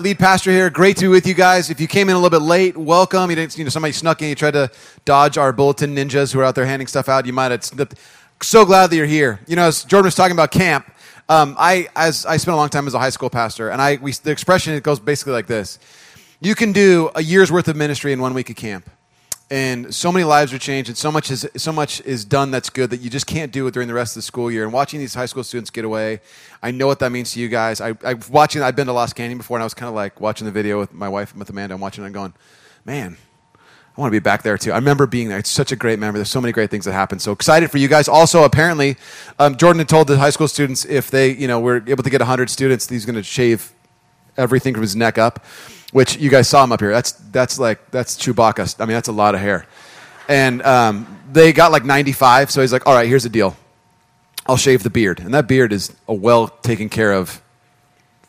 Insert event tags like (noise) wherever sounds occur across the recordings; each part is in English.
lead pastor here. Great to be with you guys. If you came in a little bit late, welcome. You didn't, you know, somebody snuck in. You tried to dodge our bulletin ninjas who are out there handing stuff out. You might have slipped. So glad that you're here. You know, as Jordan was talking about camp, um, I as I spent a long time as a high school pastor, and I we, the expression it goes basically like this: You can do a year's worth of ministry in one week of camp and so many lives are changed and so much is so much is done that's good that you just can't do it during the rest of the school year and watching these high school students get away i know what that means to you guys i, I watching i've been to lost canyon before and i was kind of like watching the video with my wife with amanda and watching and going man I want to be back there too. I remember being there. It's such a great memory. There's so many great things that happened. So excited for you guys. Also, apparently, um, Jordan had told the high school students if they, you know, were able to get 100 students, he's going to shave everything from his neck up which you guys saw him up here. That's that's like that's Chewbacca. I mean, that's a lot of hair. And um, they got like 95, so he's like, "All right, here's the deal. I'll shave the beard." And that beard is a well taken care of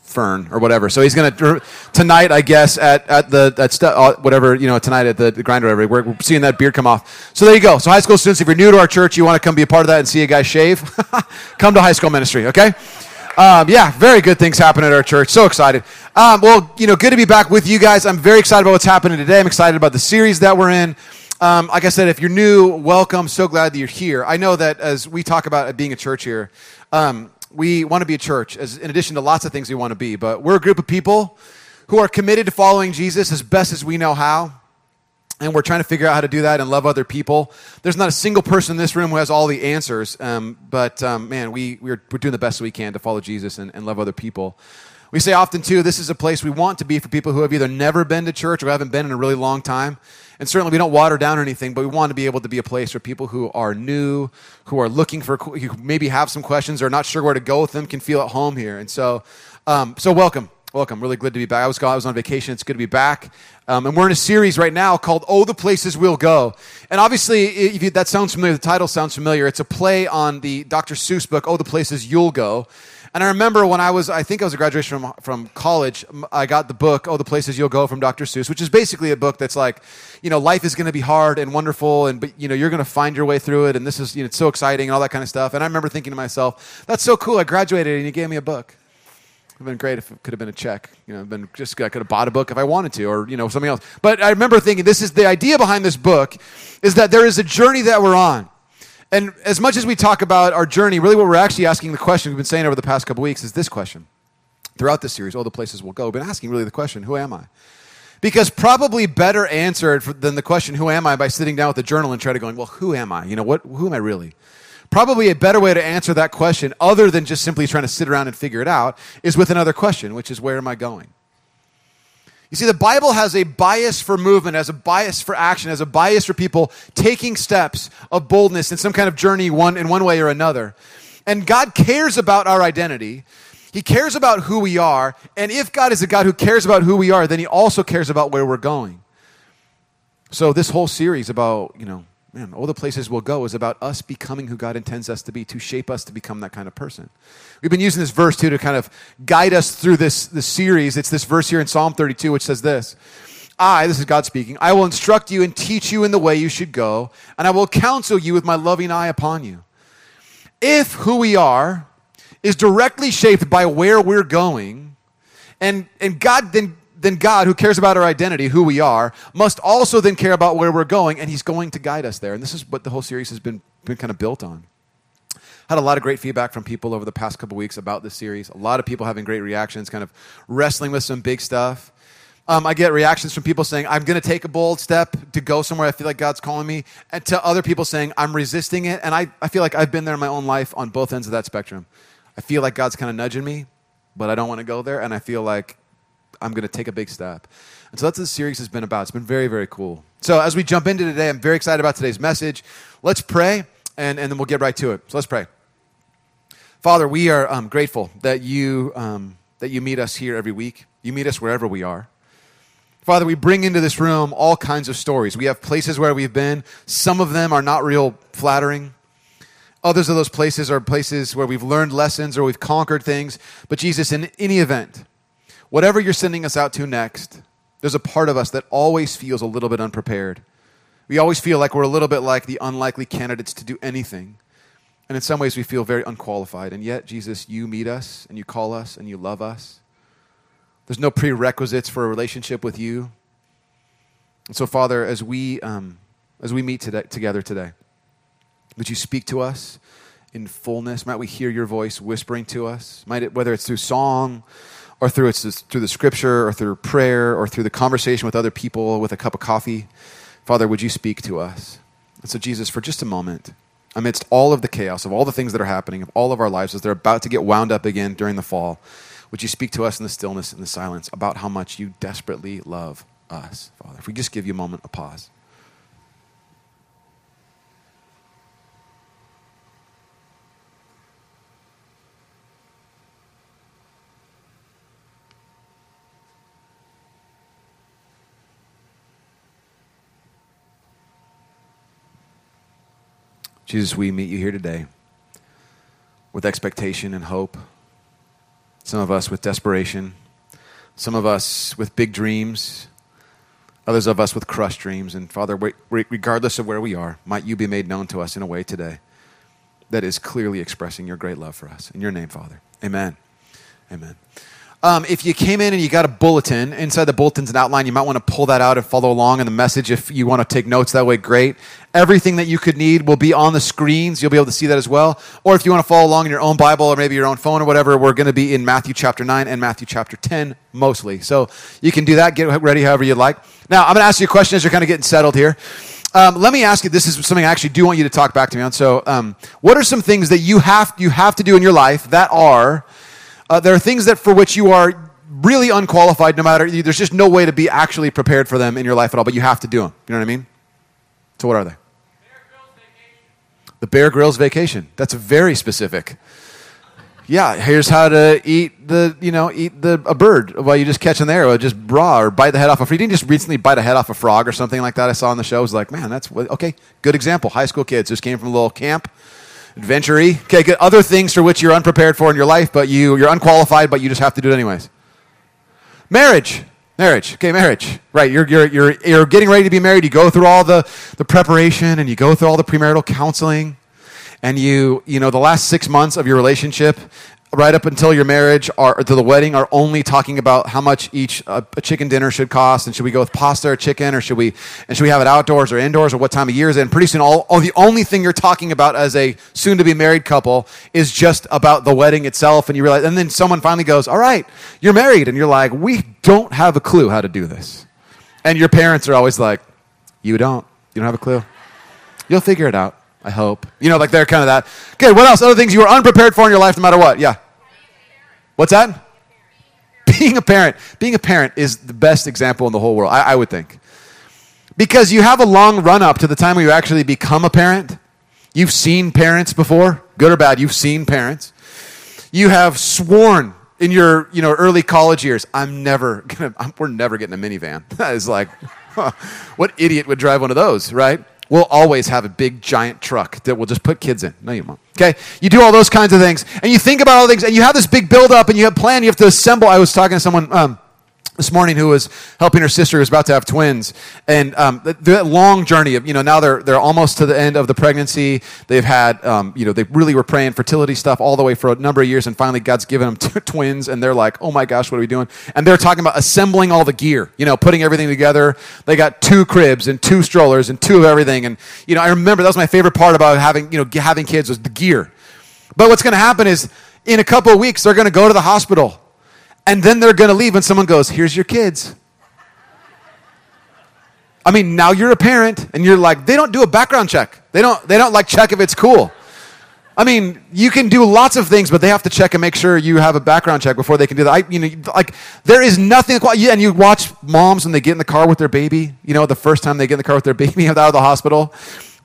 fern or whatever. So he's gonna tonight, I guess, at at the at st- uh, whatever you know tonight at the, the grinder. We're, we're seeing that beard come off. So there you go. So high school students, if you're new to our church, you want to come be a part of that and see a guy shave, (laughs) come to high school ministry. Okay. Um, yeah, very good things happen at our church. So excited. Um, well, you know, good to be back with you guys. I'm very excited about what's happening today. I'm excited about the series that we're in. Um, like I said, if you're new, welcome. So glad that you're here. I know that as we talk about being a church here, um, we want to be a church, as in addition to lots of things we want to be. But we're a group of people who are committed to following Jesus as best as we know how and we're trying to figure out how to do that and love other people. There's not a single person in this room who has all the answers, um, but um, man, we, we're, we're doing the best we can to follow Jesus and, and love other people. We say often, too, this is a place we want to be for people who have either never been to church or haven't been in a really long time. And certainly we don't water down or anything, but we want to be able to be a place for people who are new, who are looking for, who maybe have some questions or not sure where to go with them, can feel at home here. And so, um, so welcome. Welcome. Really good to be back. I was, I was on vacation. It's good to be back. Um, and we're in a series right now called Oh, the Places We'll Go. And obviously, if you, that sounds familiar, the title sounds familiar. It's a play on the Dr. Seuss book, Oh, the Places You'll Go. And I remember when I was, I think I was a graduation from, from college, I got the book, Oh, the Places You'll Go from Dr. Seuss, which is basically a book that's like, you know, life is going to be hard and wonderful, and, but, you know, you're going to find your way through it, and this is, you know, it's so exciting and all that kind of stuff. And I remember thinking to myself, that's so cool. I graduated and you gave me a book have been great if it could have been a check. You know, been just I could have bought a book if I wanted to, or you know, something else. But I remember thinking, this is the idea behind this book, is that there is a journey that we're on. And as much as we talk about our journey, really what we're actually asking the question we've been saying over the past couple weeks is this question. Throughout this series, all the places we'll go, we've been asking really the question, who am I? Because probably better answered than the question, who am I, by sitting down with a journal and try to going, well, who am I? You know, what, who am I really? Probably a better way to answer that question, other than just simply trying to sit around and figure it out, is with another question, which is where am I going? You see, the Bible has a bias for movement, has a bias for action, has a bias for people taking steps of boldness in some kind of journey one, in one way or another. And God cares about our identity. He cares about who we are. And if God is a God who cares about who we are, then He also cares about where we're going. So, this whole series about, you know, man, all the places we'll go is about us becoming who God intends us to be, to shape us to become that kind of person. We've been using this verse too to kind of guide us through this, this series. It's this verse here in Psalm 32, which says this I, this is God speaking, I will instruct you and teach you in the way you should go, and I will counsel you with my loving eye upon you. If who we are is directly shaped by where we're going, and, and God then then God, who cares about our identity, who we are, must also then care about where we're going, and He's going to guide us there. And this is what the whole series has been, been kind of built on. Had a lot of great feedback from people over the past couple weeks about this series. A lot of people having great reactions, kind of wrestling with some big stuff. Um, I get reactions from people saying, I'm going to take a bold step to go somewhere I feel like God's calling me, and to other people saying, I'm resisting it. And I, I feel like I've been there in my own life on both ends of that spectrum. I feel like God's kind of nudging me, but I don't want to go there. And I feel like I'm going to take a big step. And so that's what this series has been about. It's been very, very cool. So as we jump into today, I'm very excited about today's message. Let's pray, and, and then we'll get right to it. So let's pray. Father, we are um, grateful that you, um, that you meet us here every week. You meet us wherever we are. Father, we bring into this room all kinds of stories. We have places where we've been. Some of them are not real flattering. Others of those places are places where we've learned lessons or we've conquered things. But Jesus, in any event, whatever you're sending us out to next, there's a part of us that always feels a little bit unprepared. We always feel like we're a little bit like the unlikely candidates to do anything. And in some ways, we feel very unqualified. And yet, Jesus, you meet us and you call us and you love us. There's no prerequisites for a relationship with you. And so, Father, as we, um, as we meet today, together today, would you speak to us in fullness? Might we hear your voice whispering to us? Might it, whether it's through song or through, it's through the scripture or through prayer or through the conversation with other people with a cup of coffee, Father, would you speak to us? And so, Jesus, for just a moment, amidst all of the chaos of all the things that are happening, of all of our lives as they're about to get wound up again during the fall, would you speak to us in the stillness and the silence about how much you desperately love us, Father? If we just give you a moment of pause. Jesus, we meet you here today with expectation and hope. Some of us with desperation, some of us with big dreams, others of us with crushed dreams. And Father, regardless of where we are, might you be made known to us in a way today that is clearly expressing your great love for us. In your name, Father. Amen. Amen. Um, if you came in and you got a bulletin, inside the bulletin's an outline. You might want to pull that out and follow along in the message. If you want to take notes that way, great. Everything that you could need will be on the screens. You'll be able to see that as well. Or if you want to follow along in your own Bible or maybe your own phone or whatever, we're going to be in Matthew chapter 9 and Matthew chapter 10 mostly. So you can do that. Get ready however you'd like. Now, I'm going to ask you a question as you're kind of getting settled here. Um, let me ask you. This is something I actually do want you to talk back to me on. So, um, what are some things that you have you have to do in your life that are uh, there are things that for which you are really unqualified no matter there's just no way to be actually prepared for them in your life at all but you have to do them you know what i mean? So what are they? The bear grylls vacation. That's very specific. Yeah here's how to eat the you know eat the a bird while you just catch an arrow just raw or bite the head off a frog. Didn't just recently bite a head off a frog or something like that. I saw on the show I was like man that's okay good example. High school kids just came from a little camp adventure okay good other things for which you're unprepared for in your life but you you're unqualified but you just have to do it anyways Marriage. Marriage. Okay, marriage. Right. You're, you're, you're, you're getting ready to be married. You go through all the, the preparation and you go through all the premarital counseling. And you, you know, the last six months of your relationship, right up until your marriage or to the wedding are only talking about how much each uh, a chicken dinner should cost and should we go with pasta or chicken or should we and should we have it outdoors or indoors or what time of year is it? And pretty soon all, all the only thing you're talking about as a soon to be married couple is just about the wedding itself and you realize and then someone finally goes all right you're married and you're like we don't have a clue how to do this. And your parents are always like you don't. You don't have a clue. You'll figure it out I hope. You know, like they're kind of that. Okay, what else? Other things you were unprepared for in your life no matter what? Yeah. What's that? Being a parent. Being a parent is the best example in the whole world, I, I would think. Because you have a long run up to the time where you actually become a parent. You've seen parents before, good or bad, you've seen parents. You have sworn in your you know early college years, I'm never gonna, I'm, we're never getting a minivan. (laughs) That is like, huh, (laughs) what idiot would drive one of those, right? We'll always have a big giant truck that we'll just put kids in. No, you won't. Okay? You do all those kinds of things. And you think about all things, and you have this big build up, and you have plan, you have to assemble. I was talking to someone. Um, this morning who was helping her sister who was about to have twins. And um, the, long journey of you know now they're they're almost to the end of the pregnancy. They've had um, you know they really were praying fertility stuff all the way for a number of years and finally god's given them t- (laughs) twins and they're like oh my gosh what are we doing? And they're talking about assembling all the gear you know putting everything together. They got two cribs and two strollers and two of everything. And you know i remember that was my favorite part about having you know having kids was the gear. But what's going to happen is in a couple of weeks they're going to go to the hospital and then they're going to leave and someone goes, Here's your kids. I mean, now you're a parent and you're like, they don't do a background check. They don't, they don't like check if it's cool. I mean, you can do lots of things, but they have to check and make sure you have a background check before they can do that. I, you know, like there is nothing. Yeah, and you watch moms when they get in the car with their baby. You know, the first time they get in the car with their (laughs) baby out of the hospital,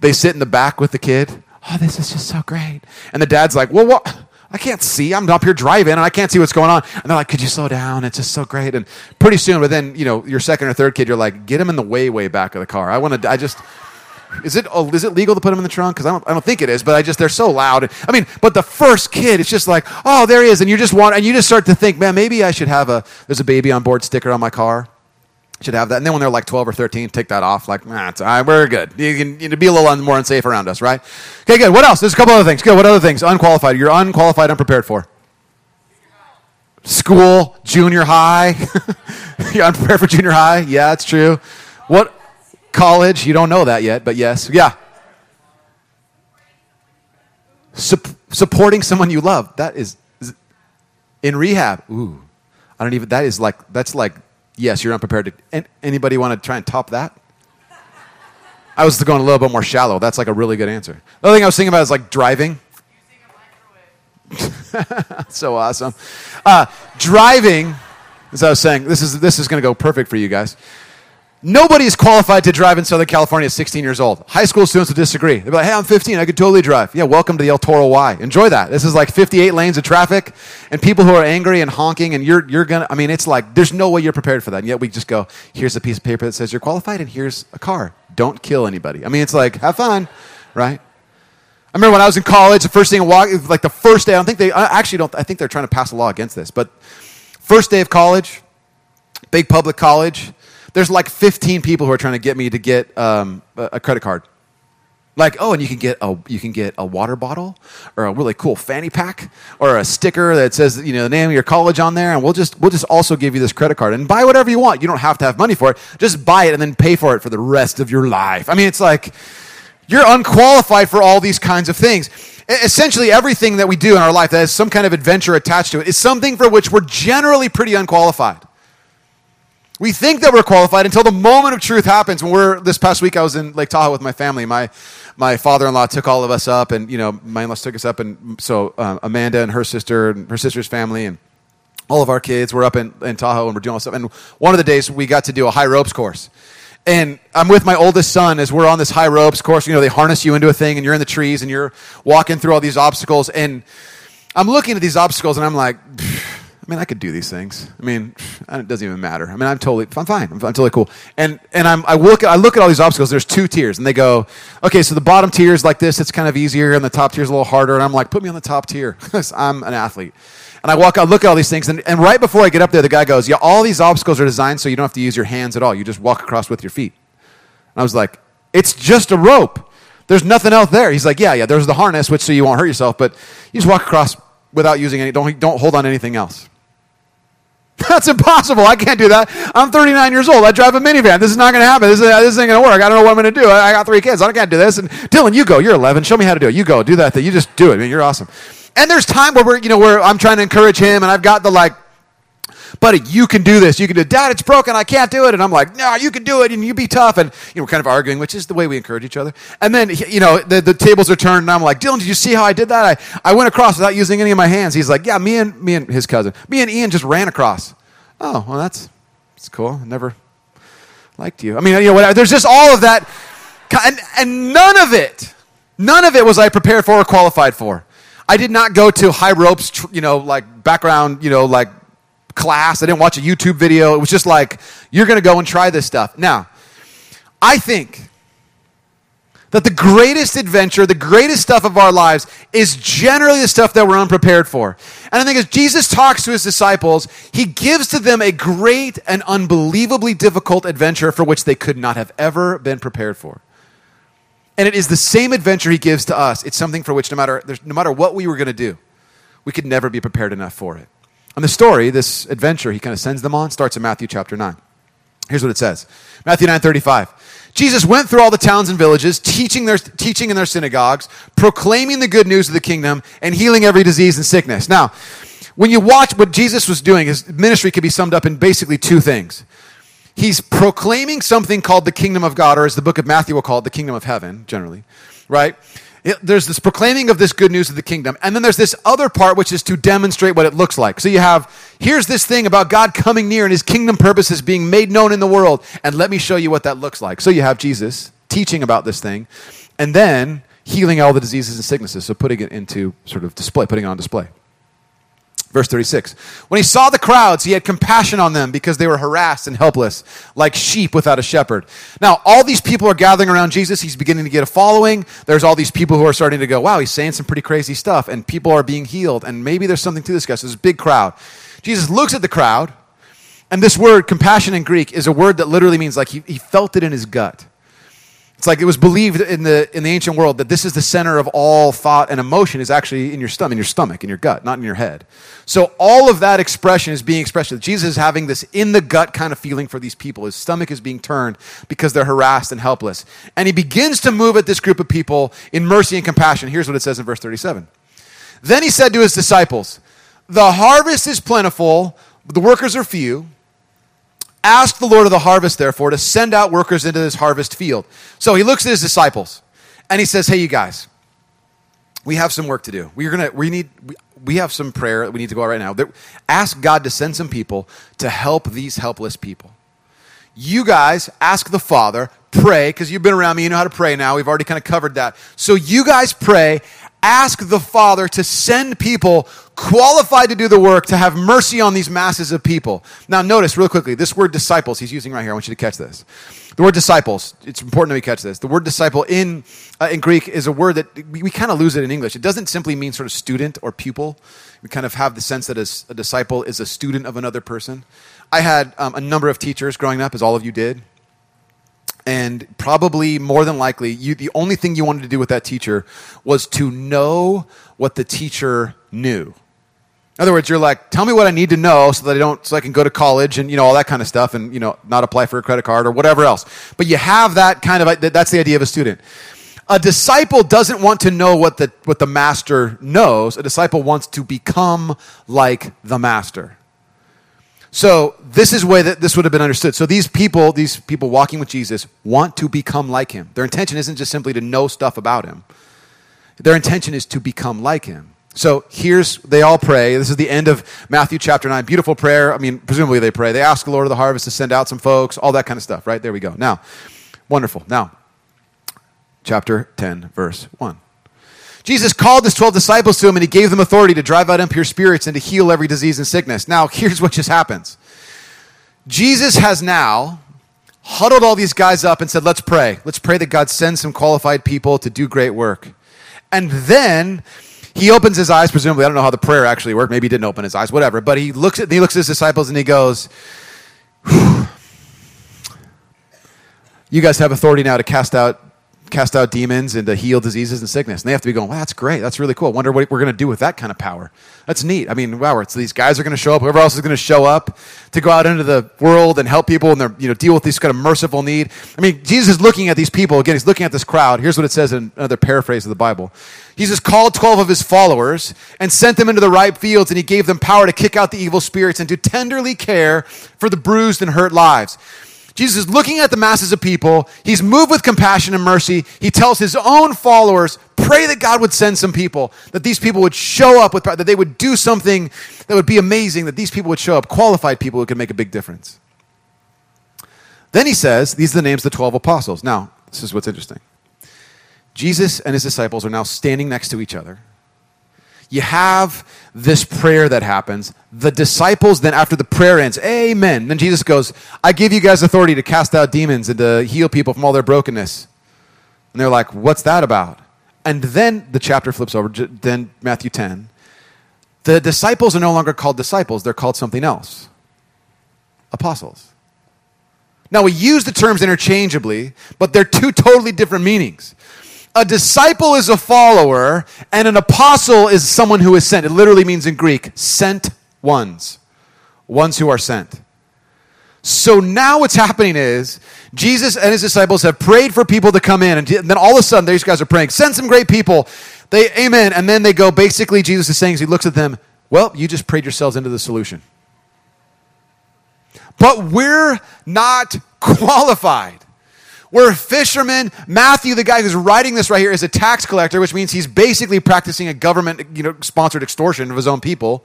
they sit in the back with the kid. Oh, this is just so great. And the dad's like, well, what? I can't see. I'm up here driving and I can't see what's going on. And they're like, could you slow down? It's just so great. And pretty soon, within, you know, your second or third kid, you're like, get him in the way, way back of the car. I want to, I just, is it, oh, it legal to put them in the trunk? Because I don't, I don't think it is, but I just, they're so loud. I mean, but the first kid, it's just like, oh, there he is. And you just want, and you just start to think, man, maybe I should have a, there's a baby on board sticker on my car should have that. And then when they're like 12 or 13, take that off. Like, nah, it's all right, we're good. You can you know, be a little more unsafe around us, right? Okay, good. What else? There's a couple other things. Good. What other things? Unqualified. You're unqualified, unprepared for. School, junior high. (laughs) You're unprepared for junior high? Yeah, it's true. What? College? You don't know that yet, but yes. Yeah. Sup- supporting someone you love. That is, is in rehab. Ooh. I don't even, that is like, that's like, yes, you're unprepared to. Anybody want to try and top that? I was going a little bit more shallow. That's like a really good answer. The other thing I was thinking about is like driving. (laughs) so awesome. Uh, driving, as I was saying, this is, this is going to go perfect for you guys. Nobody is qualified to drive in Southern California at 16 years old. High school students will disagree. They'll be like, hey, I'm 15. I could totally drive. Yeah, welcome to the El Toro Y. Enjoy that. This is like 58 lanes of traffic and people who are angry and honking, and you're, you're going to, I mean, it's like, there's no way you're prepared for that. And yet we just go, here's a piece of paper that says you're qualified, and here's a car. Don't kill anybody. I mean, it's like, have fun, right? I remember when I was in college, the first thing I walked, like the first day, I don't think they, I actually don't, I think they're trying to pass a law against this, but first day of college, big public college, there's like 15 people who are trying to get me to get um, a, credit card. Like, oh, and you can get a you can get a water bottle or a really cool fanny pack or a sticker that says you know the name of your college on there, and we'll just we'll just also give you this credit card and buy whatever you want. You don't have to have money for it. Just buy it and then pay for it for the rest of your life. I mean, it's like you're unqualified for all these kinds of things. Essentially, everything that we do in our life that has some kind of adventure attached to it is something for which we're generally pretty unqualified. We think that we're qualified until the moment of truth happens. When we're this past week, I was in Lake Tahoe with my family. My my father-in-law took all of us up, and you know, my in-laws took us up, and so uh, Amanda and her sister and her sister's family and all of our kids were up in, in Tahoe, and we're doing all stuff. And one of the days, we got to do a high ropes course. And I'm with my oldest son as we're on this high ropes course. You know, they harness you into a thing, and you're in the trees, and you're walking through all these obstacles. And I'm looking at these obstacles, and I'm like. I mean, I could do these things. I mean, (sighs) it doesn't even matter. I mean, I'm totally, I'm fine. I'm, I'm totally cool. And and I'm, I look, at, I look at all these obstacles. There's two tiers, and they go, okay, so the bottom tier is like this. It's kind of easier, and the top tier is a little harder. And I'm like, put me on the top tier. (laughs) I'm an athlete. And I walk, I look at all these things, and, and right before I get up there, the guy goes, yeah, all these obstacles are designed so you don't have to use your hands at all. You just walk across with your feet. And I was like, it's just a rope. There's nothing else there. He's like, yeah, yeah. There's the harness, which so you won't hurt yourself, but you just walk across without using any. Don't don't hold on anything else. (laughs) That's impossible. I can't do that. I'm 39 years old. I drive a minivan. This is not going to happen. This, is, this isn't going to work. I don't know what I'm going to do. I, I, got three kids. I can't do this. And Dylan, you go. You're 11. Show me how to do it. You go. Do that thing. You just do it. I mean, you're awesome. And there's time where we're, you know, where I'm trying to encourage him, and I've got the like, buddy, you can do this. You can do. Dad, it's broken. I can't do it. And I'm like, no, you can do it, and you be tough. And you know, we're kind of arguing, which is the way we encourage each other. And then, you know, the, the tables are turned, and I'm like, Dylan, did you see how I did that? I, I went across without using any of my hands. He's like, yeah, me and me and his cousin, me and Ian just ran across. Oh, well, that's, that's cool. I never liked you. I mean, you know, whatever. There's just all of that. And, and none of it, none of it was I prepared for or qualified for. I did not go to high ropes, you know, like background, you know, like class. I didn't watch a YouTube video. It was just like, you're going to go and try this stuff. Now, I think that the greatest adventure, the greatest stuff of our lives is generally the stuff that we're unprepared for. And I think as Jesus talks to his disciples, he gives to them a great and unbelievably difficult adventure for which they could not have ever been prepared for. And it is the same adventure he gives to us. It's something for which no matter, no matter what we were going to do, we could never be prepared enough for it. And the story, this adventure he kind of sends them on, starts in Matthew chapter 9. Here's what it says. Matthew 9 35. Jesus went through all the towns and villages, teaching, their, teaching in their synagogues, proclaiming the good news of the kingdom, and healing every disease and sickness. Now, when you watch what Jesus was doing, his ministry could be summed up in basically two things. He's proclaiming something called the kingdom of God, or as the book of Matthew will call it, the kingdom of heaven, generally, right? There's this proclaiming of this good news of the kingdom. And then there's this other part, which is to demonstrate what it looks like. So you have, here's this thing about God coming near and his kingdom purposes being made known in the world. And let me show you what that looks like. So you have Jesus teaching about this thing, and then healing all the diseases and sicknesses. So putting it into sort of display, putting it on display. Verse 36. When he saw the crowds, he had compassion on them because they were harassed and helpless, like sheep without a shepherd. Now, all these people are gathering around Jesus. He's beginning to get a following. There's all these people who are starting to go, wow, he's saying some pretty crazy stuff, and people are being healed, and maybe there's something to this guy. So there's a big crowd. Jesus looks at the crowd, and this word, compassion in Greek, is a word that literally means like he, he felt it in his gut. It's like it was believed in the in the ancient world that this is the center of all thought and emotion is actually in your stomach, in your stomach, in your gut, not in your head. So all of that expression is being expressed. Jesus is having this in the gut kind of feeling for these people. His stomach is being turned because they're harassed and helpless. And he begins to move at this group of people in mercy and compassion. Here's what it says in verse 37. Then he said to his disciples, "The harvest is plentiful, but the workers are few." Ask the Lord of the harvest, therefore, to send out workers into this harvest field. So he looks at his disciples and he says, Hey, you guys, we have some work to do. We're gonna, we need, we, have some prayer that we need to go out right now. Ask God to send some people to help these helpless people. You guys ask the Father, pray, because you've been around me, you know how to pray now. We've already kind of covered that. So you guys pray, ask the Father to send people qualified to do the work to have mercy on these masses of people. Now, notice real quickly this word disciples he's using right here. I want you to catch this. The word disciples, it's important that we catch this. The word disciple in, uh, in Greek is a word that we, we kind of lose it in English. It doesn't simply mean sort of student or pupil. We kind of have the sense that a, a disciple is a student of another person. I had um, a number of teachers growing up, as all of you did. And probably more than likely, you, the only thing you wanted to do with that teacher was to know what the teacher knew. In other words, you're like, tell me what I need to know so that I don't, so I can go to college and you know all that kind of stuff, and you know not apply for a credit card or whatever else. But you have that kind of that's the idea of a student. A disciple doesn't want to know what the what the master knows. A disciple wants to become like the master. So this is way that this would have been understood. So these people, these people walking with Jesus, want to become like him. Their intention isn't just simply to know stuff about him. Their intention is to become like him. So here's, they all pray. This is the end of Matthew chapter 9. Beautiful prayer. I mean, presumably they pray. They ask the Lord of the harvest to send out some folks, all that kind of stuff, right? There we go. Now, wonderful. Now, chapter 10, verse 1. Jesus called his 12 disciples to him and he gave them authority to drive out impure spirits and to heal every disease and sickness. Now, (laughs) here's what just happens Jesus has now huddled all these guys up and said, Let's pray. Let's pray that God sends some qualified people to do great work. And then he opens his eyes, presumably. I don't know how the prayer actually worked. Maybe he didn't open his eyes, whatever. But he looks at, he looks at his disciples and he goes, You guys have authority now to cast out cast out demons and to heal diseases and sickness. And they have to be going, well, that's great. That's really cool. I wonder what we're going to do with that kind of power. That's neat. I mean, wow, it's, these guys are going to show up. Whoever else is going to show up to go out into the world and help people and they're, you know, deal with this kind of merciful need. I mean, Jesus is looking at these people. Again, he's looking at this crowd. Here's what it says in another paraphrase of the Bible. Jesus called 12 of his followers and sent them into the ripe fields, and he gave them power to kick out the evil spirits and to tenderly care for the bruised and hurt lives. Jesus is looking at the masses of people. He's moved with compassion and mercy. He tells his own followers, pray that God would send some people, that these people would show up with, that they would do something that would be amazing, that these people would show up, qualified people who could make a big difference. Then he says, these are the names of the 12 apostles. Now, this is what's interesting. Jesus and his disciples are now standing next to each other you have this prayer that happens. The disciples, then after the prayer ends, Amen. Then Jesus goes, I give you guys authority to cast out demons and to heal people from all their brokenness. And they're like, What's that about? And then the chapter flips over, then Matthew 10. The disciples are no longer called disciples, they're called something else apostles. Now, we use the terms interchangeably, but they're two totally different meanings a disciple is a follower, and an apostle is someone who is sent. It literally means in Greek, sent ones, ones who are sent. So now what's happening is Jesus and his disciples have prayed for people to come in, and then all of a sudden these guys are praying, send some great people. They amen, and then they go. Basically, Jesus is saying, as he looks at them, well, you just prayed yourselves into the solution. But we're not (laughs) qualified. We're fishermen. Matthew, the guy who's writing this right here, is a tax collector, which means he's basically practicing a government you know, sponsored extortion of his own people.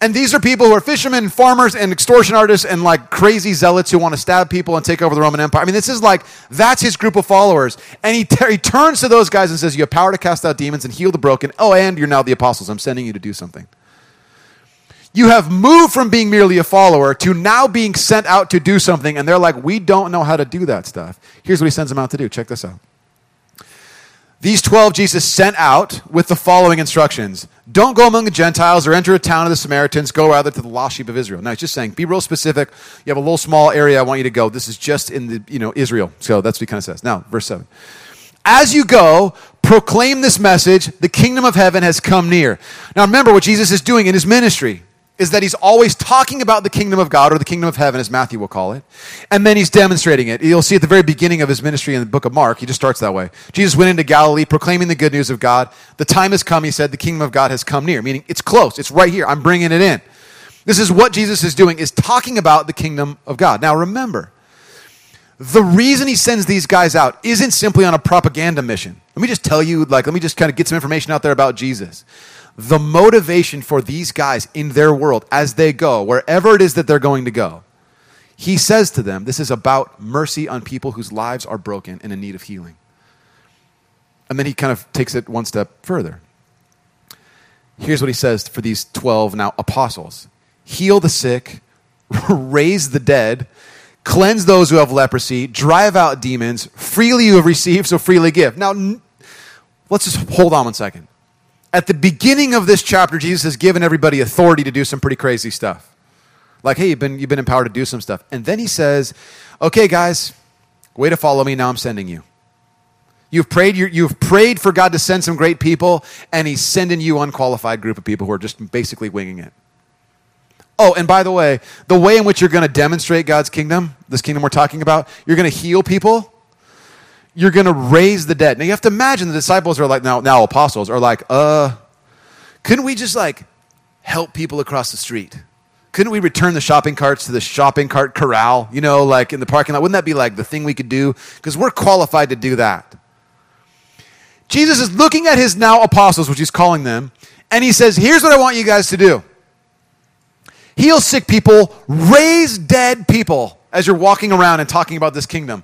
And these are people who are fishermen, farmers, and extortion artists, and like crazy zealots who want to stab people and take over the Roman Empire. I mean, this is like, that's his group of followers. And he, he turns to those guys and says, You have power to cast out demons and heal the broken. Oh, and you're now the apostles. I'm sending you to do something. You have moved from being merely a follower to now being sent out to do something, and they're like, we don't know how to do that stuff. Here's what he sends them out to do. Check this out. These 12 Jesus sent out with the following instructions Don't go among the Gentiles or enter a town of the Samaritans. Go rather to the lost sheep of Israel. Now, he's just saying, be real specific. You have a little small area I want you to go. This is just in the, you know, Israel. So that's what he kind of says. Now, verse 7. As you go, proclaim this message the kingdom of heaven has come near. Now, remember what Jesus is doing in his ministry is that he's always talking about the kingdom of God or the kingdom of heaven, as Matthew will call it, and then he's demonstrating it. You'll see at the very beginning of his ministry in the book of Mark, he just starts that way. Jesus went into Galilee proclaiming the good news of God. The time has come, he said, the kingdom of God has come near, meaning it's close, it's right here. I'm bringing it in. This is what Jesus is doing, is talking about the kingdom of God. Now remember, the reason he sends these guys out isn't simply on a propaganda mission. Let me just tell you, like, let me just kind of get some information out there about Jesus the motivation for these guys in their world as they go, wherever it is that they're going to go, he says to them, This is about mercy on people whose lives are broken and in need of healing. And then he kind of takes it one step further. Here's what he says for these 12 now apostles heal the sick, (laughs) raise the dead, cleanse those who have leprosy, drive out demons. Freely you have received, so freely give. Now, let's just hold on one second at the beginning of this chapter, Jesus has given everybody authority to do some pretty crazy stuff. Like, hey, you've been, you've been empowered to do some stuff. And then he says, okay, guys, way to follow me. Now I'm sending you. You've prayed, you've prayed for God to send some great people, and he's sending you unqualified group of people who are just basically winging it. Oh, and by the way, the way in which you're going to demonstrate God's kingdom, this kingdom we're talking about, you're going to heal people you're going to raise the dead. Now you have to imagine the disciples are like, now, now apostles are like, uh, couldn't we just like help people across the street? Couldn't we return the shopping carts to the shopping cart corral, you know, like in the parking lot? Wouldn't that be like the thing we could do? Because we're qualified to do that. Jesus is looking at his now apostles, which he's calling them, and he says, Here's what I want you guys to do heal sick people, raise dead people as you're walking around and talking about this kingdom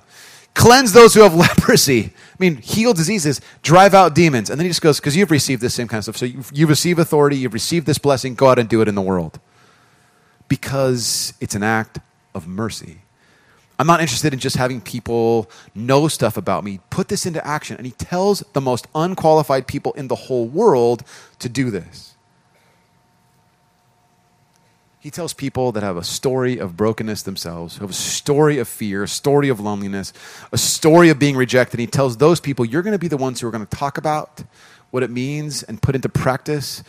cleanse those who have (laughs) leprosy. I mean, heal diseases, drive out demons. And then he just goes, because you've received this same kind of stuff. So you've, you receive authority, you've received this blessing, go out and do it in the world. Because it's an act of mercy. I'm not interested in just having people know stuff about me. Put this into action. And he tells the most unqualified people in the whole world to do this. He tells people that have a story of brokenness themselves, who have a story of fear, a story of loneliness, a story of being rejected. He tells those people, you're going to be the ones who are going to talk about what it means and put into practice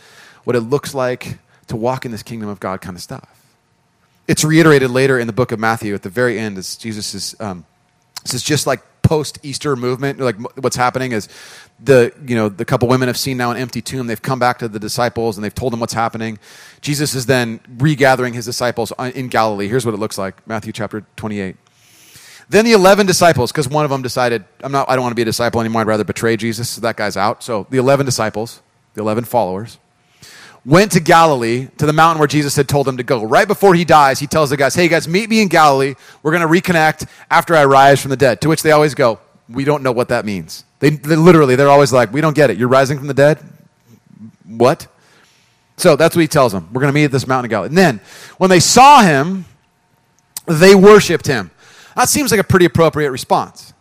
what it looks like to walk in this kingdom of God kind of stuff. It's reiterated later in the book of Matthew at the very end as Jesus is, um, this is just like post Easter movement. Like what's happening is the you know the couple women have seen now an empty tomb. They've come back to the disciples and they've told them what's happening. Jesus is then regathering his disciples uh, in Galilee. Here's what it looks like: Matthew chapter 28. Then the eleven disciples, because one of them decided, I'm not, I don't want to be a disciple anymore. I'd rather betray Jesus. So that guy's out. So the eleven disciples, the eleven followers, went to Galilee, to the mountain where Jesus had told them to go. Right before he dies, he tells the guys, Hey guys, meet me in Galilee. We're going to reconnect after I rise from the dead. To which they always go, We don't know what that means. They, they literally, they're always like, We don't get it. You're rising from the dead? What? So that's what he tells them. We're going to meet at this mountain of Galilee. And then, when they saw him, they worshiped him. That seems like a pretty appropriate response.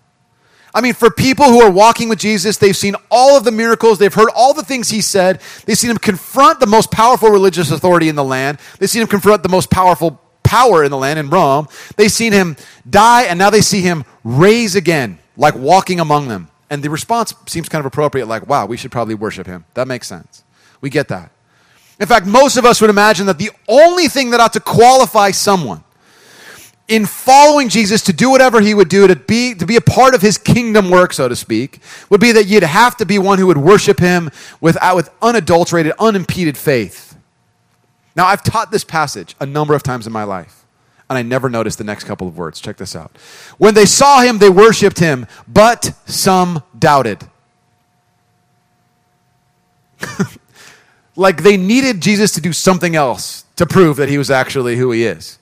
I mean, for people who are walking with Jesus, they've seen all of the miracles, they've heard all the things he said, they've seen him confront the most powerful religious authority in the land, they've seen him confront the most powerful power in the land in Rome, they've seen him die, and now they see him raise again, like walking among them. And the response seems kind of appropriate, like, wow, we should probably worship him. That makes sense. We get that. In fact, most of us would imagine that the only thing that ought to qualify someone in following Jesus to do whatever he would do, to be, to be a part of his kingdom work, so to speak, would be that you'd have to be one who would worship him with, uh, with unadulterated, unimpeded faith. Now, I've taught this passage a number of times in my life, and I never noticed the next couple of words. Check this out. When they saw him, they worshiped him, but some doubted. (laughs) like they needed Jesus to do something else to prove that he was actually who he is.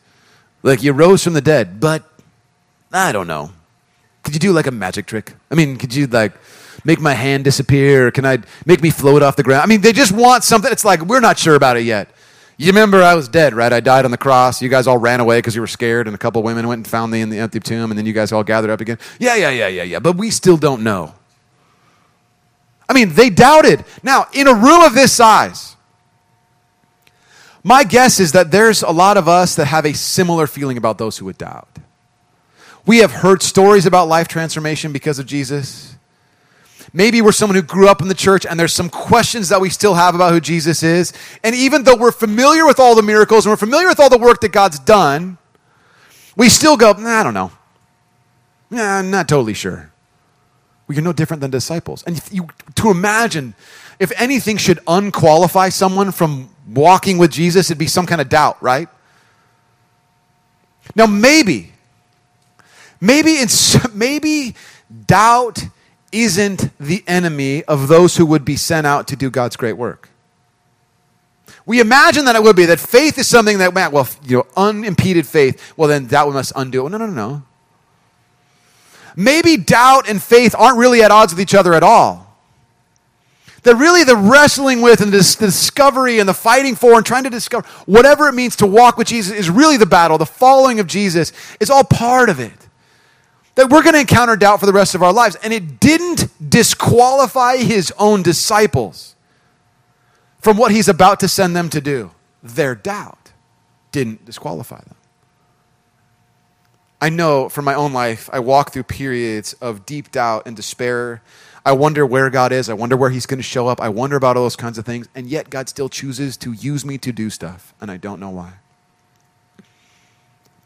Like you rose from the dead, but I don't know. Could you do like a magic trick? I mean, could you like make my hand disappear? Or can I make me float off the ground? I mean, they just want something. It's like we're not sure about it yet. You remember I was dead, right? I died on the cross. You guys all ran away because you were scared, and a couple women went and found me in the empty tomb, and then you guys all gathered up again. Yeah, yeah, yeah, yeah, yeah. But we still don't know. I mean, they doubted. Now, in a room of this size, My guess is that there's a lot of us that have a similar feeling about those who would doubt. We have heard stories about life transformation because of Jesus. Maybe we're someone who grew up in the church and there's some questions that we still have about who Jesus is. And even though we're familiar with all the miracles and we're familiar with all the work that God's done, we still go, nah, I don't know. Nah, I'm not totally sure. Well, you're no different than disciples. And you, to imagine if anything should unqualify someone from walking with Jesus, it'd be some kind of doubt, right? Now, maybe, maybe it's (laughs) maybe doubt isn't the enemy of those who would be sent out to do God's great work. We imagine that it would be that faith is something that, well, you know, unimpeded faith. Well, then that must undo it. Well, no, no, no, no. Maybe doubt and faith aren't really at odds with each other at all that really the wrestling with and the discovery and the fighting for and trying to discover whatever it means to walk with Jesus is really the battle. The following of Jesus is all part of it. That we're going to encounter doubt for the rest of our lives. And it didn't disqualify his own disciples from what he's about to send them to do. Their doubt didn't disqualify them. I know from my own life, I walk through periods of deep doubt and despair I wonder where God is. I wonder where He's going to show up. I wonder about all those kinds of things. And yet, God still chooses to use me to do stuff, and I don't know why.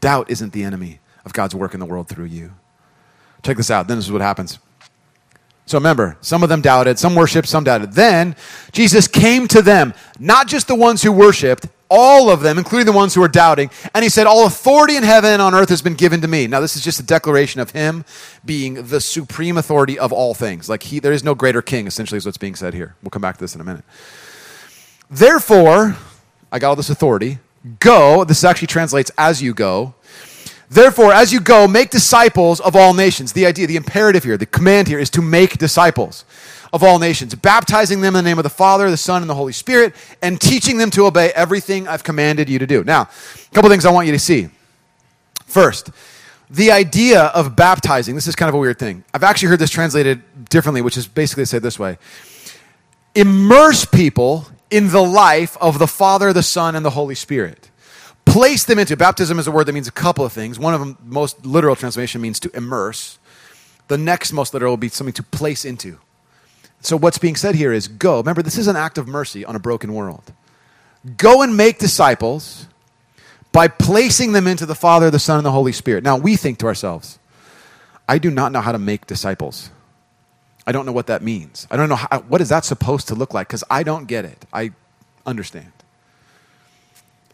Doubt isn't the enemy of God's work in the world through you. Check this out. Then this is what happens. So remember, some of them doubted, some worshiped, some doubted. Then Jesus came to them, not just the ones who worshiped, all of them, including the ones who are doubting. And he said, All authority in heaven and on earth has been given to me. Now, this is just a declaration of him being the supreme authority of all things. Like, he, there is no greater king, essentially, is what's being said here. We'll come back to this in a minute. Therefore, I got all this authority. Go, this actually translates as you go. Therefore, as you go, make disciples of all nations. The idea, the imperative here, the command here is to make disciples of all nations, baptizing them in the name of the Father, the Son, and the Holy Spirit, and teaching them to obey everything I've commanded you to do. Now, a couple things I want you to see. First, the idea of baptizing, this is kind of a weird thing. I've actually heard this translated differently, which is basically said this way immerse people in the life of the Father, the Son, and the Holy Spirit. Place them into baptism is a word that means a couple of things. One of them, most literal translation, means to immerse. The next most literal will be something to place into. So, what's being said here is go. Remember, this is an act of mercy on a broken world. Go and make disciples by placing them into the Father, the Son, and the Holy Spirit. Now, we think to ourselves, I do not know how to make disciples. I don't know what that means. I don't know how, what is that supposed to look like because I don't get it. I understand.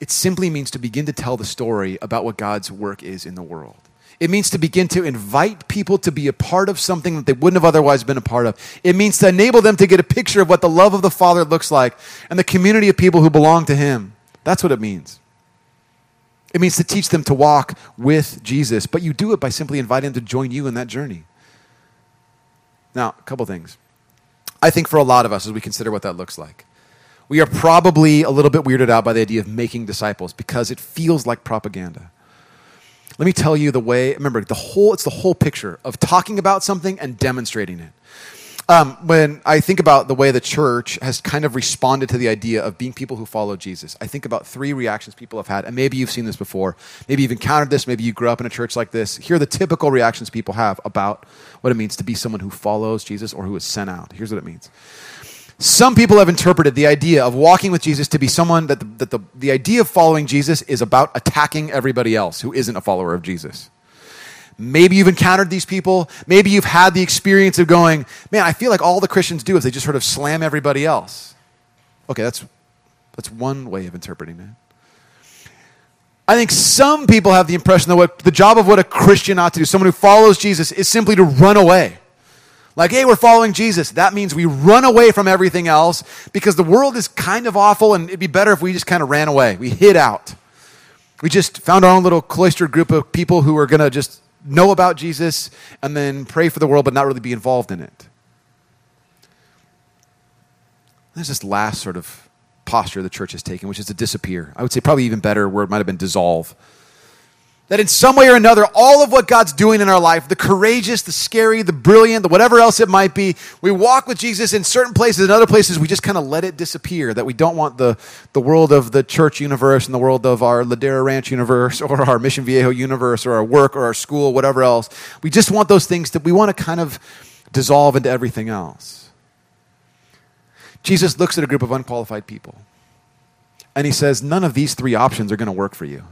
It simply means to begin to tell the story about what God's work is in the world. It means to begin to invite people to be a part of something that they wouldn't have otherwise been a part of. It means to enable them to get a picture of what the love of the Father looks like and the community of people who belong to Him. That's what it means. It means to teach them to walk with Jesus, but you do it by simply inviting them to join you in that journey. Now, a couple things. I think for a lot of us, as we consider what that looks like, we are probably a little bit weirded out by the idea of making disciples because it feels like propaganda. Let me tell you the way, remember, the whole, it's the whole picture of talking about something and demonstrating it. Um, when I think about the way the church has kind of responded to the idea of being people who follow Jesus, I think about three reactions people have had. And maybe you've seen this before. Maybe you've encountered this. Maybe you grew up in a church like this. Here are the typical reactions people have about what it means to be someone who follows Jesus or who is sent out. Here's what it means some people have interpreted the idea of walking with Jesus to be someone that, the, that the, the idea of following Jesus is about attacking everybody else who isn't a follower of Jesus. Maybe you've encountered these people. Maybe you've had the experience of going, man, I feel like all the Christians do is they just sort of slam everybody else. Okay, that's, that's one way of interpreting it. I think some people have the impression that what, the job of what a Christian ought to do, someone who follows Jesus, is simply to run away like, hey, we're following Jesus. That means we run away from everything else because the world is kind of awful and it'd be better if we just kind of ran away. We hid out. We just found our own little cloistered group of people who are going to just know about Jesus and then pray for the world but not really be involved in it. There's this last sort of posture the church has taken, which is to disappear. I would say probably even better, it might have been dissolve. That in some way or another, all of what God's doing in our life, the courageous, the scary, the brilliant, the whatever else it might be, we walk with Jesus in certain places, in other places, we just kind of let it disappear. That we don't want the, the world of the church universe and the world of our Ladera Ranch universe or our Mission Viejo universe or our work or our school, whatever else. We just want those things that we want to kind of dissolve into everything else. Jesus looks at a group of unqualified people and he says, None of these three options are going to work for you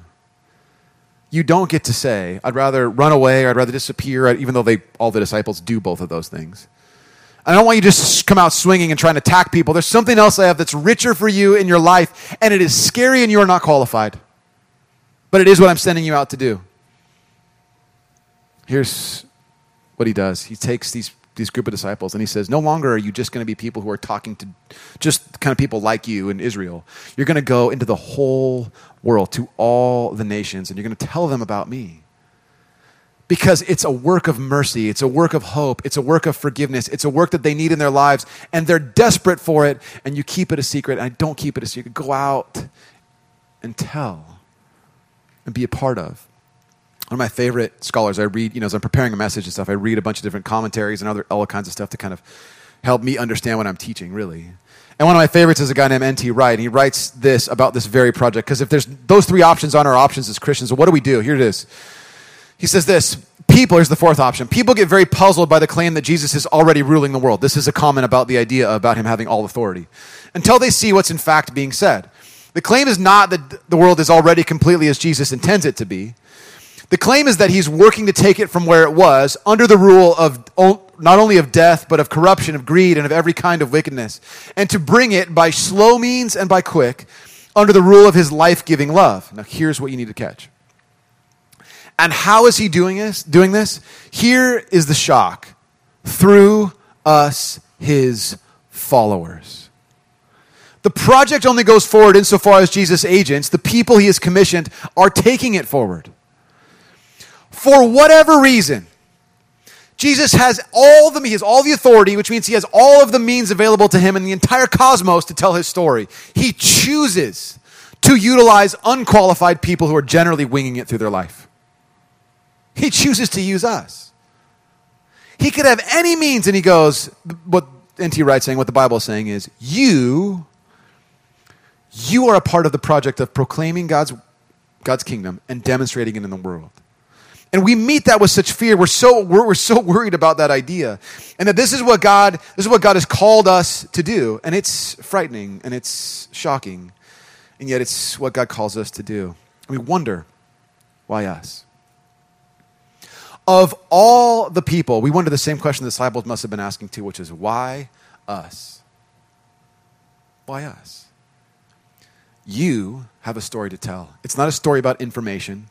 you don't get to say, I'd rather run away or I'd rather disappear, even though they, all the disciples do both of those things. I don't want you to just come out swinging and trying to attack people. There's something else I have that's richer for you in your life, and it is scary and you are not qualified. But it is what I'm sending you out to do. Here's what he does he takes these these group of disciples and he says no longer are you just going to be people who are talking to just kind of people like you in israel you're going to go into the whole world to all the nations and you're going to tell them about me because it's a work of mercy it's a work of hope it's a work of forgiveness it's a work that they need in their lives and they're desperate for it and you keep it a secret and i don't keep it a secret go out and tell and be a part of one of my favorite scholars. I read, you know, as I'm preparing a message and stuff, I read a bunch of different commentaries and other all kinds of stuff to kind of help me understand what I'm teaching, really. And one of my favorites is a guy named N.T. Wright, and he writes this about this very project. Because if there's those three options on our options as Christians, so what do we do? Here it is. He says this people, here's the fourth option. People get very puzzled by the claim that Jesus is already ruling the world. This is a comment about the idea about him having all authority until they see what's in fact being said. The claim is not that the world is already completely as Jesus intends it to be. The claim is that he's working to take it from where it was under the rule of not only of death, but of corruption, of greed, and of every kind of wickedness, and to bring it by slow means and by quick under the rule of his life giving love. Now, here's what you need to catch. And how is he doing this? Doing this? Here is the shock through us, his followers. The project only goes forward insofar as Jesus' agents, the people he has commissioned, are taking it forward for whatever reason, Jesus has all the he has all the authority, which means he has all of the means available to him in the entire cosmos to tell his story. He chooses to utilize unqualified people who are generally winging it through their life. He chooses to use us. He could have any means, and he goes, what N.T. Wright saying, what the Bible is saying is, you, you are a part of the project of proclaiming God's, God's kingdom and demonstrating it in the world. And we meet that with such fear. We're so, we're, we're so (laughs) worried about that idea. And that this is what God, this is what God has called us to do. And it's frightening and it's shocking. And yet it's what God calls us to do. And we wonder, why us? Of all the people, we wonder the same question the disciples must have been asking too, which is why us? Why us? You have a story to tell. It's not a story about information.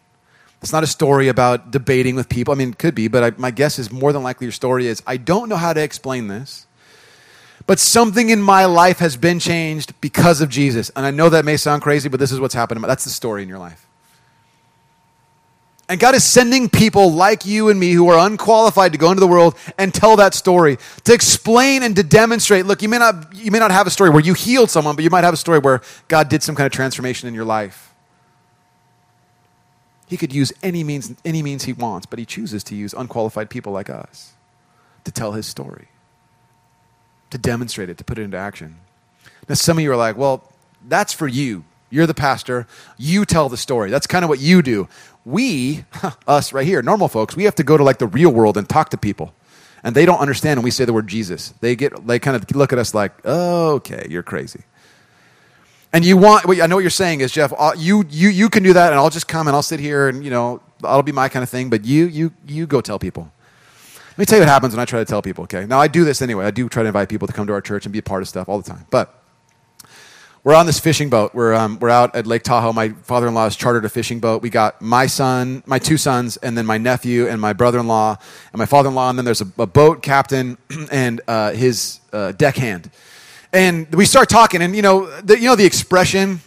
It's not a story about debating with people. I mean, it could be, but I, my guess is more than likely your story is I don't know how to explain this, but something in my life has been changed because of Jesus. And I know that may sound crazy, but this is what's happened. That's the story in your life. And God is sending people like you and me who are unqualified to go into the world and tell that story, to explain and to demonstrate. Look, you may not, you may not have a story where you healed someone, but you might have a story where God did some kind of transformation in your life. He could use any means, any means he wants, but he chooses to use unqualified people like us to tell his story, to demonstrate it, to put it into action. Now, some of you are like, well, that's for you. You're the pastor. You tell the story. That's kind of what you do. We, (laughs) us right here, normal folks, we have to go to like the real world and talk to people. And they don't understand when we say the word Jesus. They get they kind of look at us like, oh, okay, you're crazy. And you want, I know what you're saying is, Jeff, uh, you, you, you can do that and I'll just come and I'll sit here and, you know, that'll be my kind of thing, but you, you, you go tell people. Let me tell you what happens when I try to tell people, okay? Now, I do this anyway. I do try to invite people to come to our church and be a part of stuff all the time. But we're on this fishing boat. We're, um, we're out at Lake Tahoe. My father in law has chartered a fishing boat. We got my son, my two sons, and then my nephew and my brother in law and my father in law. And then there's a, a boat captain (clears throat) and uh, his uh, deckhand and we start talking, and you know, the, you know the expression,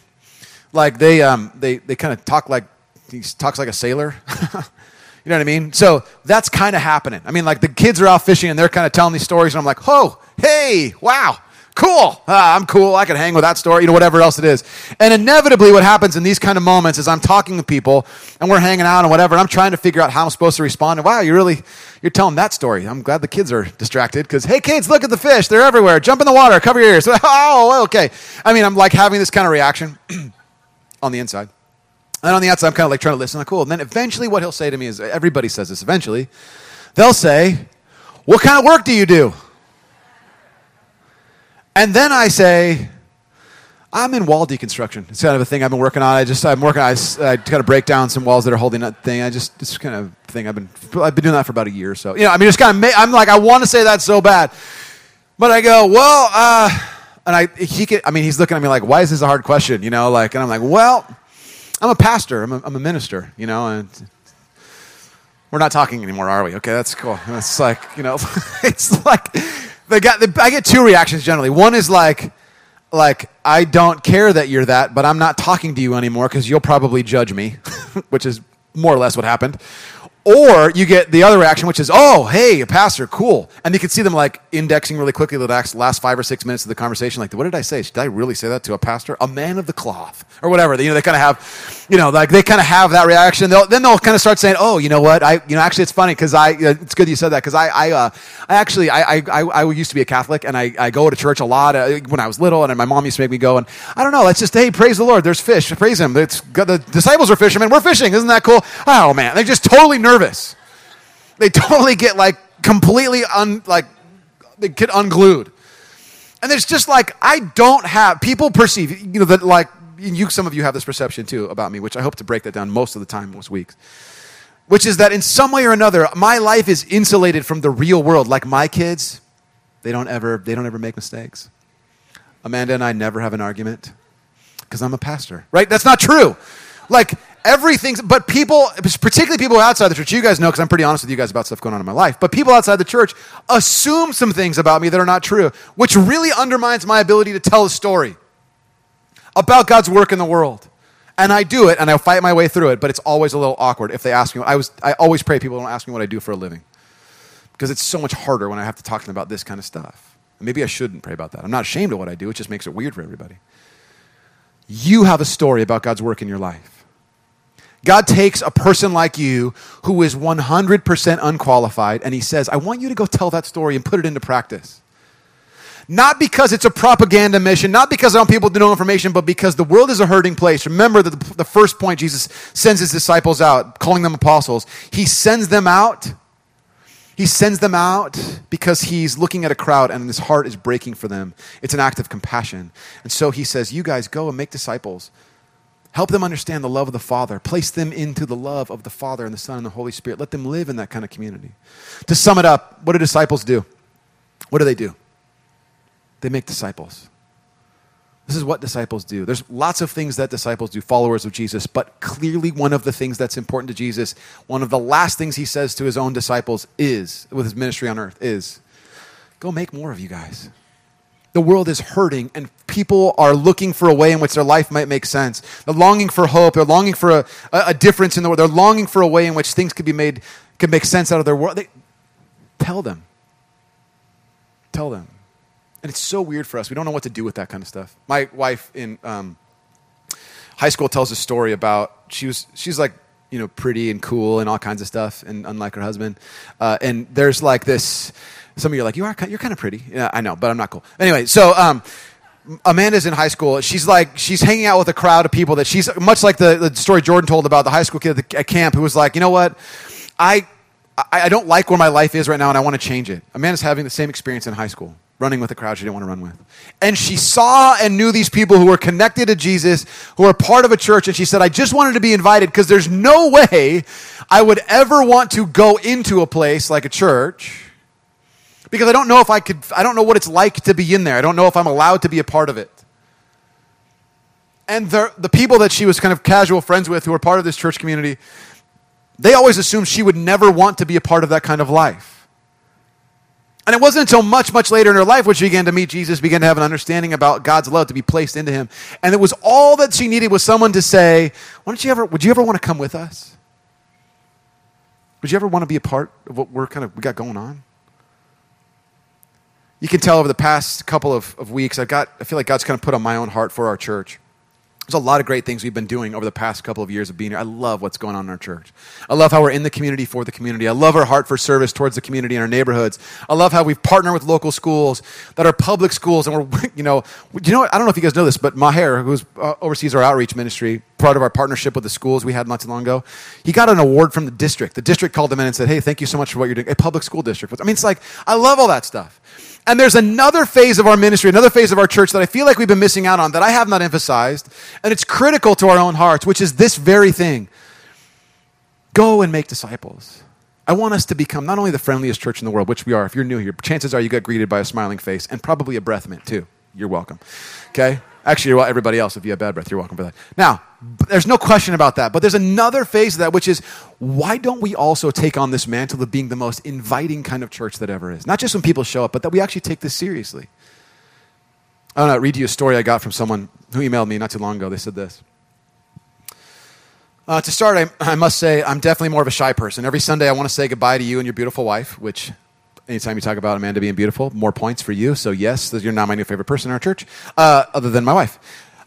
like they um, they they kind of talk like he talks like a sailor. (laughs) you know what I mean? So that's kind of happening. I mean, like the kids are out fishing and they're kind of telling these stories, and I'm like, oh, hey, wow, Cool. Ah, I'm cool. I can hang with that story, you know, whatever else it is. And inevitably, what happens in these kind of moments is I'm talking to people and we're hanging out and whatever. And I'm trying to figure out how I'm supposed to respond. And wow, you really, you're telling that story. I'm glad the kids are distracted because, hey, kids, look at the fish. They're everywhere. Jump in the water. Cover your ears. (laughs) oh, okay. I mean, I'm like having this kind of reaction (clears throat) on the inside. And on the outside, I'm kind of like trying to listen. Like, cool. And then eventually, what he'll say to me is everybody says this eventually. They'll say, What kind of work do you do? And then I say, I'm in wall deconstruction. It's kind of a thing I've been working on. I just I'm working. I, I kind of break down some walls that are holding that thing. I just this kind of thing I've been I've been doing that for about a year or so. You know, I mean, just kind of I'm like I want to say that so bad, but I go well, uh, and I he can, I mean he's looking at me like why is this a hard question? You know, like and I'm like well, I'm a pastor. I'm a, I'm a minister. You know, and we're not talking anymore, are we? Okay, that's cool. It's like you know, (laughs) it's like they, I get two reactions generally. One is like, like I don't care that you're that, but I'm not talking to you anymore because you'll probably judge me, (laughs) which is more or less what happened. Or you get the other reaction, which is, oh, hey, a pastor, cool. And you can see them like indexing really quickly the last five or six minutes of the conversation. Like, what did I say? Did I really say that to a pastor? A man of the cloth or whatever. You know, they kind of have, you know, like they kind of have that reaction. They'll, then they'll kind of start saying, oh, you know what? I, you know, actually it's funny because I, uh, it's good you said that because I, I, uh, I actually, I, I, I, used to be a Catholic and I, I go to church a lot uh, when I was little and my mom used to make me go and I don't know, let's just, hey, praise the Lord. There's fish. Praise him. It's, the disciples are fishermen. We're fishing. Isn't that cool? Oh man, they're just totally nervous. They (laughs) totally get like completely un, like they get unglued. And it's just like I don't have people perceive you know that like you some of you have this perception too about me, which I hope to break that down most of the time, most weeks. Which is that in some way or another, my life is insulated from the real world. Like my kids, they don't ever they don't ever make mistakes. Amanda and I never have an argument because I'm a pastor, right? That's not true. Like everything, but people, particularly people outside the church, you guys know because I'm pretty honest with you guys about stuff going on in my life, but people outside the church assume some things about me that are not true, which really undermines my ability to tell a story about God's work in the world. And I do it, and I fight my way through it, but it's always a little awkward if they ask me. I, was, I always pray people don't ask me what I do for a living because it's so much harder when I have to talk to them about this kind of stuff. Maybe I shouldn't pray about that. I'm not ashamed of what I do, it just makes it weird for everybody. You have a story about God's work in your life. God takes a person like you who is 100% unqualified and he says, I want you to go tell that story and put it into practice. Not because it's a propaganda mission, not because I want people to know information, but because the world is a hurting place. Remember that the, the first point Jesus sends his disciples out, calling them apostles. He sends them out. He sends them out because he's looking at a crowd and his heart is breaking for them. It's an act of compassion. And so he says, You guys go and make disciples. Help them understand the love of the Father. Place them into the love of the Father and the Son and the Holy Spirit. Let them live in that kind of community. To sum it up, what do disciples do? What do they do? They make disciples. This is what disciples do. There's lots of things that disciples do, followers of Jesus, but clearly one of the things that's important to Jesus, one of the last things he says to his own disciples is, with his ministry on earth, is go make more of you guys the world is hurting and people are looking for a way in which their life might make sense. They're longing for hope. They're longing for a, a difference in the world. They're longing for a way in which things could be made, could make sense out of their world. They, tell them. Tell them. And it's so weird for us. We don't know what to do with that kind of stuff. My wife in um, high school tells a story about she was she's like you know pretty and cool and all kinds of stuff, and unlike her husband. Uh, and there's like this some of you are like, you are, you're kind of pretty. Yeah, I know, but I'm not cool. Anyway, so um, Amanda's in high school. She's like, she's hanging out with a crowd of people that she's much like the, the story Jordan told about the high school kid at, the, at camp who was like, you know what, I, I, I don't like where my life is right now, and I want to change it. Amanda's having the same experience in high school running with a crowd she didn't want to run with. And she saw and knew these people who were connected to Jesus, who were part of a church, and she said, I just wanted to be invited because there's no way I would ever want to go into a place like a church because I don't know if I could, I don't know what it's like to be in there. I don't know if I'm allowed to be a part of it. And the, the people that she was kind of casual friends with who were part of this church community, they always assumed she would never want to be a part of that kind of life. And it wasn't until much, much later in her life when she began to meet Jesus, began to have an understanding about God's love to be placed into him. And it was all that she needed was someone to say, Why don't you ever, would you ever want to come with us? Would you ever want to be a part of what we're kind of we got going on? You can tell over the past couple of, of weeks, I've got, I feel like God's kind of put on my own heart for our church. There's a lot of great things we've been doing over the past couple of years of being here. I love what's going on in our church. I love how we're in the community for the community. I love our heart for service towards the community and our neighborhoods. I love how we've partnered with local schools that are public schools, and we're, (laughs) you know, you know, what? I don't know if you guys know this, but Maher, who uh, oversees our outreach ministry, part of our partnership with the schools we had not too long ago, he got an award from the district. The district called him in and said, "Hey, thank you so much for what you're doing." A public school district. I mean, it's like I love all that stuff. And there's another phase of our ministry, another phase of our church that I feel like we've been missing out on that I have not emphasized, and it's critical to our own hearts, which is this very thing go and make disciples. I want us to become not only the friendliest church in the world, which we are. If you're new here, chances are you got greeted by a smiling face and probably a breath mint too. You're welcome. Okay? Actually, everybody else, if you have bad breath, you're welcome for that. Now, there's no question about that. But there's another phase of that, which is why don't we also take on this mantle of being the most inviting kind of church that ever is? Not just when people show up, but that we actually take this seriously. I don't know, read you a story I got from someone who emailed me not too long ago. They said this. Uh, to start, I, I must say I'm definitely more of a shy person. Every Sunday, I want to say goodbye to you and your beautiful wife, which anytime you talk about Amanda being beautiful, more points for you. So, yes, you're not my new favorite person in our church, uh, other than my wife.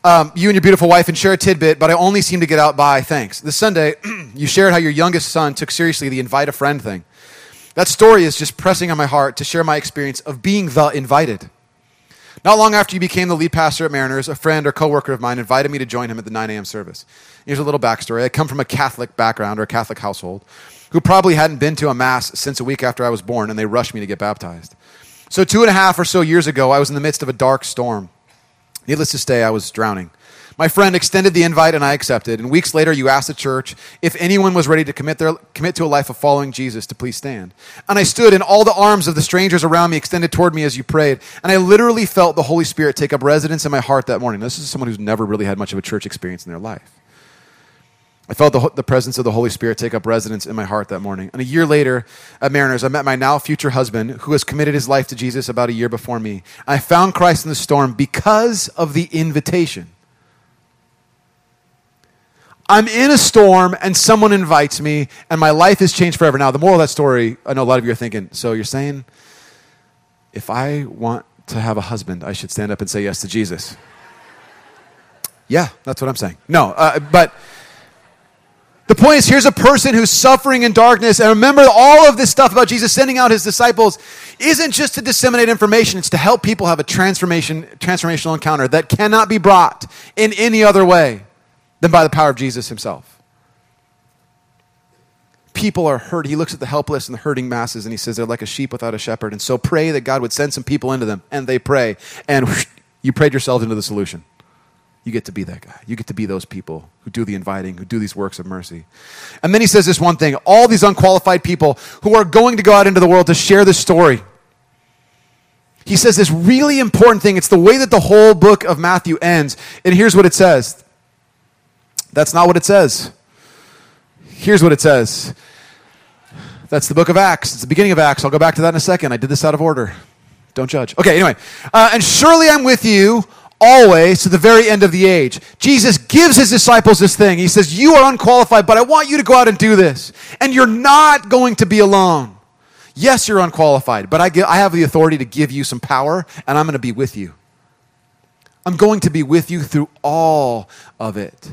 Um, you and your beautiful wife and share a tidbit, but I only seem to get out by thanks. This Sunday, (clears throat) you shared how your youngest son took seriously the invite a friend thing. That story is just pressing on my heart to share my experience of being the invited. Not long after you became the lead pastor at Mariners, a friend or coworker of mine invited me to join him at the 9 a.m. service. Here's a little backstory. I come from a Catholic background or a Catholic household who probably hadn't been to a mass since a week after I was born, and they rushed me to get baptized. So, two and a half or so years ago, I was in the midst of a dark storm. Needless to say, I was drowning. My friend extended the invite and I accepted. And weeks later, you asked the church if anyone was ready to commit, their, commit to a life of following Jesus to please stand. And I stood, and all the arms of the strangers around me extended toward me as you prayed. And I literally felt the Holy Spirit take up residence in my heart that morning. This is someone who's never really had much of a church experience in their life. I felt the, the, presence of the Holy Spirit take up residence in my heart that morning. And a year later at Mariners, I met my now future husband who has committed his life to Jesus about a year before me. I found Christ in the storm because of the invitation. I'm in a storm and someone invites me and my life has changed forever. Now, the moral of that story, I know a lot of you are thinking, so you're saying if I want to have a husband, I should stand up and say yes to Jesus. (laughs) Yeah, that's what I'm saying. No, uh, but the point is, here's a person who's suffering in darkness. And remember, all of this stuff about Jesus sending out his disciples isn't just to disseminate information, it's to help people have a transformation, transformational encounter that cannot be brought in any other way than by the power of Jesus himself. People are hurt. He looks at the helpless and the hurting masses and he says they're like a sheep without a shepherd. And so pray that God would send some people into them. And they pray. And whoosh, you prayed yourselves into the solution. You get to be that guy. You get to be those people who do the inviting, who do these works of mercy. And then he says this one thing all these unqualified people who are going to go out into the world to share this story. He says this really important thing. It's the way that the whole book of Matthew ends. And here's what it says that's not what it says. Here's what it says. That's the book of Acts. It's the beginning of Acts. I'll go back to that in a second. I did this out of order. Don't judge. Okay, anyway. Uh, and surely I'm with you always to the very end of the age. Jesus gives his disciples this thing. He says, You are unqualified, but I want you to go out and do this. And you're not going to be alone. Yes, you're unqualified, but I, give, I have the authority to give you some power, and I'm going to be with you. I'm going to be with you through all of it.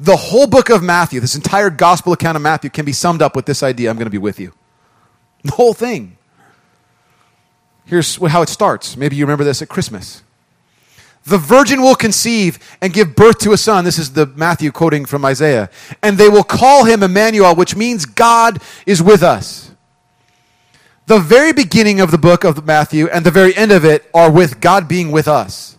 The whole book of Matthew, this entire gospel account of Matthew, can be summed up with this idea I'm going to be with you. The whole thing. Here's how it starts. Maybe you remember this at Christmas. The virgin will conceive and give birth to a son. This is the Matthew quoting from Isaiah. And they will call him Emmanuel, which means God is with us. The very beginning of the book of Matthew and the very end of it are with God being with us.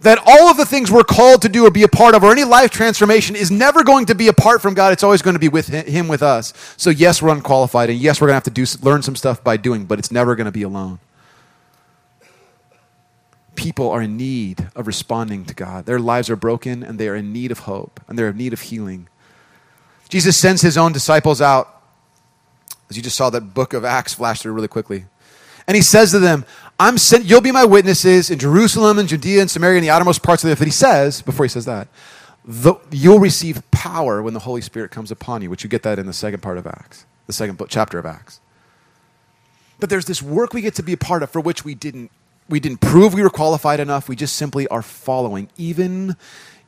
That all of the things we're called to do or be a part of, or any life transformation, is never going to be apart from God. It's always going to be with Him with us. So, yes, we're unqualified, and yes, we're going to have to do, learn some stuff by doing, but it's never going to be alone people are in need of responding to God. Their lives are broken and they are in need of hope and they're in need of healing. Jesus sends his own disciples out. As you just saw that book of Acts flash through really quickly. And he says to them, I'm sent, you'll be my witnesses in Jerusalem and Judea and Samaria and the outermost parts of the earth. But he says, before he says that, the, you'll receive power when the Holy Spirit comes upon you, which you get that in the second part of Acts, the second book, chapter of Acts. But there's this work we get to be a part of for which we didn't we didn't prove we were qualified enough. We just simply are following, even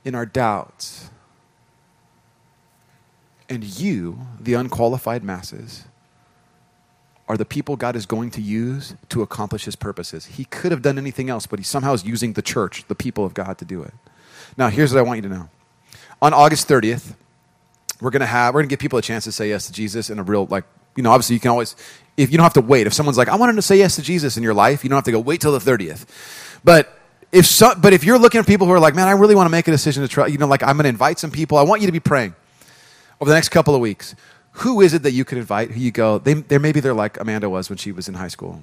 in our doubts. And you, the unqualified masses, are the people God is going to use to accomplish his purposes. He could have done anything else, but he somehow is using the church, the people of God, to do it. Now, here's what I want you to know. On August 30th, we're going to have, we're to give people a chance to say yes to Jesus in a real, like, you know, obviously you can always, if you don't have to wait. If someone's like, I wanted to say yes to Jesus in your life, you don't have to go wait till the 30th. But if so, but if you're looking at people who are like, man, I really want to make a decision to try, you know, like I'm going to invite some people. I want you to be praying over the next couple of weeks. Who is it that you could invite? Who you go? They, they're maybe they're like Amanda was when she was in high school.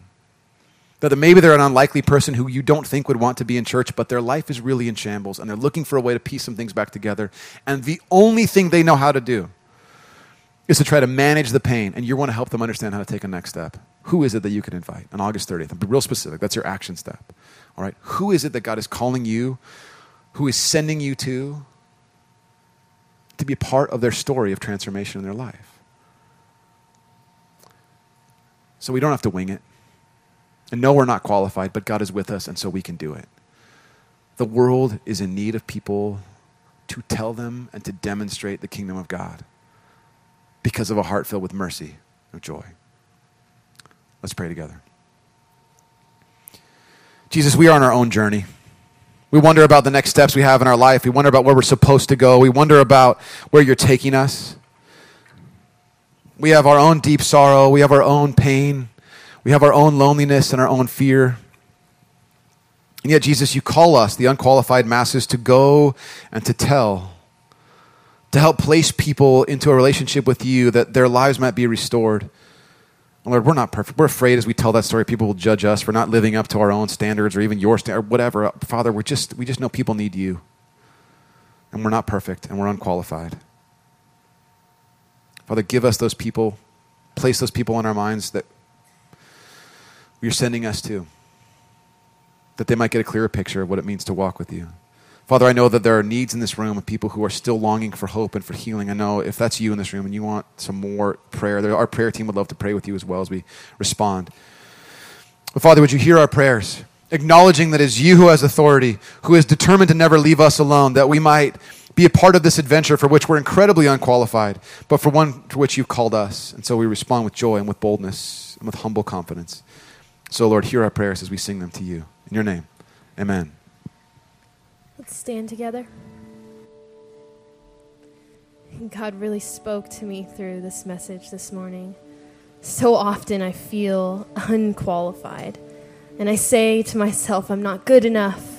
That maybe they're an unlikely person who you don't think would want to be in church, but their life is really in shambles, and they're looking for a way to piece some things back together. And the only thing they know how to do is to try to manage the pain, and you want to help them understand how to take a next step. Who is it that you can invite on August 30th? Be real specific. That's your action step. All right? Who is it that God is calling you, who is sending you to, to be part of their story of transformation in their life? So we don't have to wing it. And no, we're not qualified, but God is with us, and so we can do it. The world is in need of people to tell them and to demonstrate the kingdom of God because of a heart filled with mercy and joy. Let's pray together. Jesus, we are on our own journey. We wonder about the next steps we have in our life. We wonder about where we're supposed to go. We wonder about where you're taking us. We have our own deep sorrow. We have our own pain. We have our own loneliness and our own fear. And yet, Jesus, you call us, the unqualified masses, to go and to tell to help place people into a relationship with you that their lives might be restored. Lord, we're not perfect. We're afraid as we tell that story, people will judge us for not living up to our own standards or even your standard, or whatever. Father, we're just, we just know people need you. And we're not perfect and we're unqualified. Father, give us those people, place those people in our minds that you're sending us to, that they might get a clearer picture of what it means to walk with you. Father, I know that there are needs in this room of people who are still longing for hope and for healing. I know if that's you in this room and you want some more prayer, our prayer team would love to pray with you as well as we respond. But Father, would you hear our prayers? Acknowledging that it's you who has authority, who is determined to never leave us alone, that we might be a part of this adventure for which we're incredibly unqualified, but for one for which you've called us. And so we respond with joy and with boldness and with humble confidence. So, Lord, hear our prayers as we sing them to you. In your name, amen. Stand together. God really spoke to me through this message this morning. So often I feel unqualified. And I say to myself, I'm not good enough.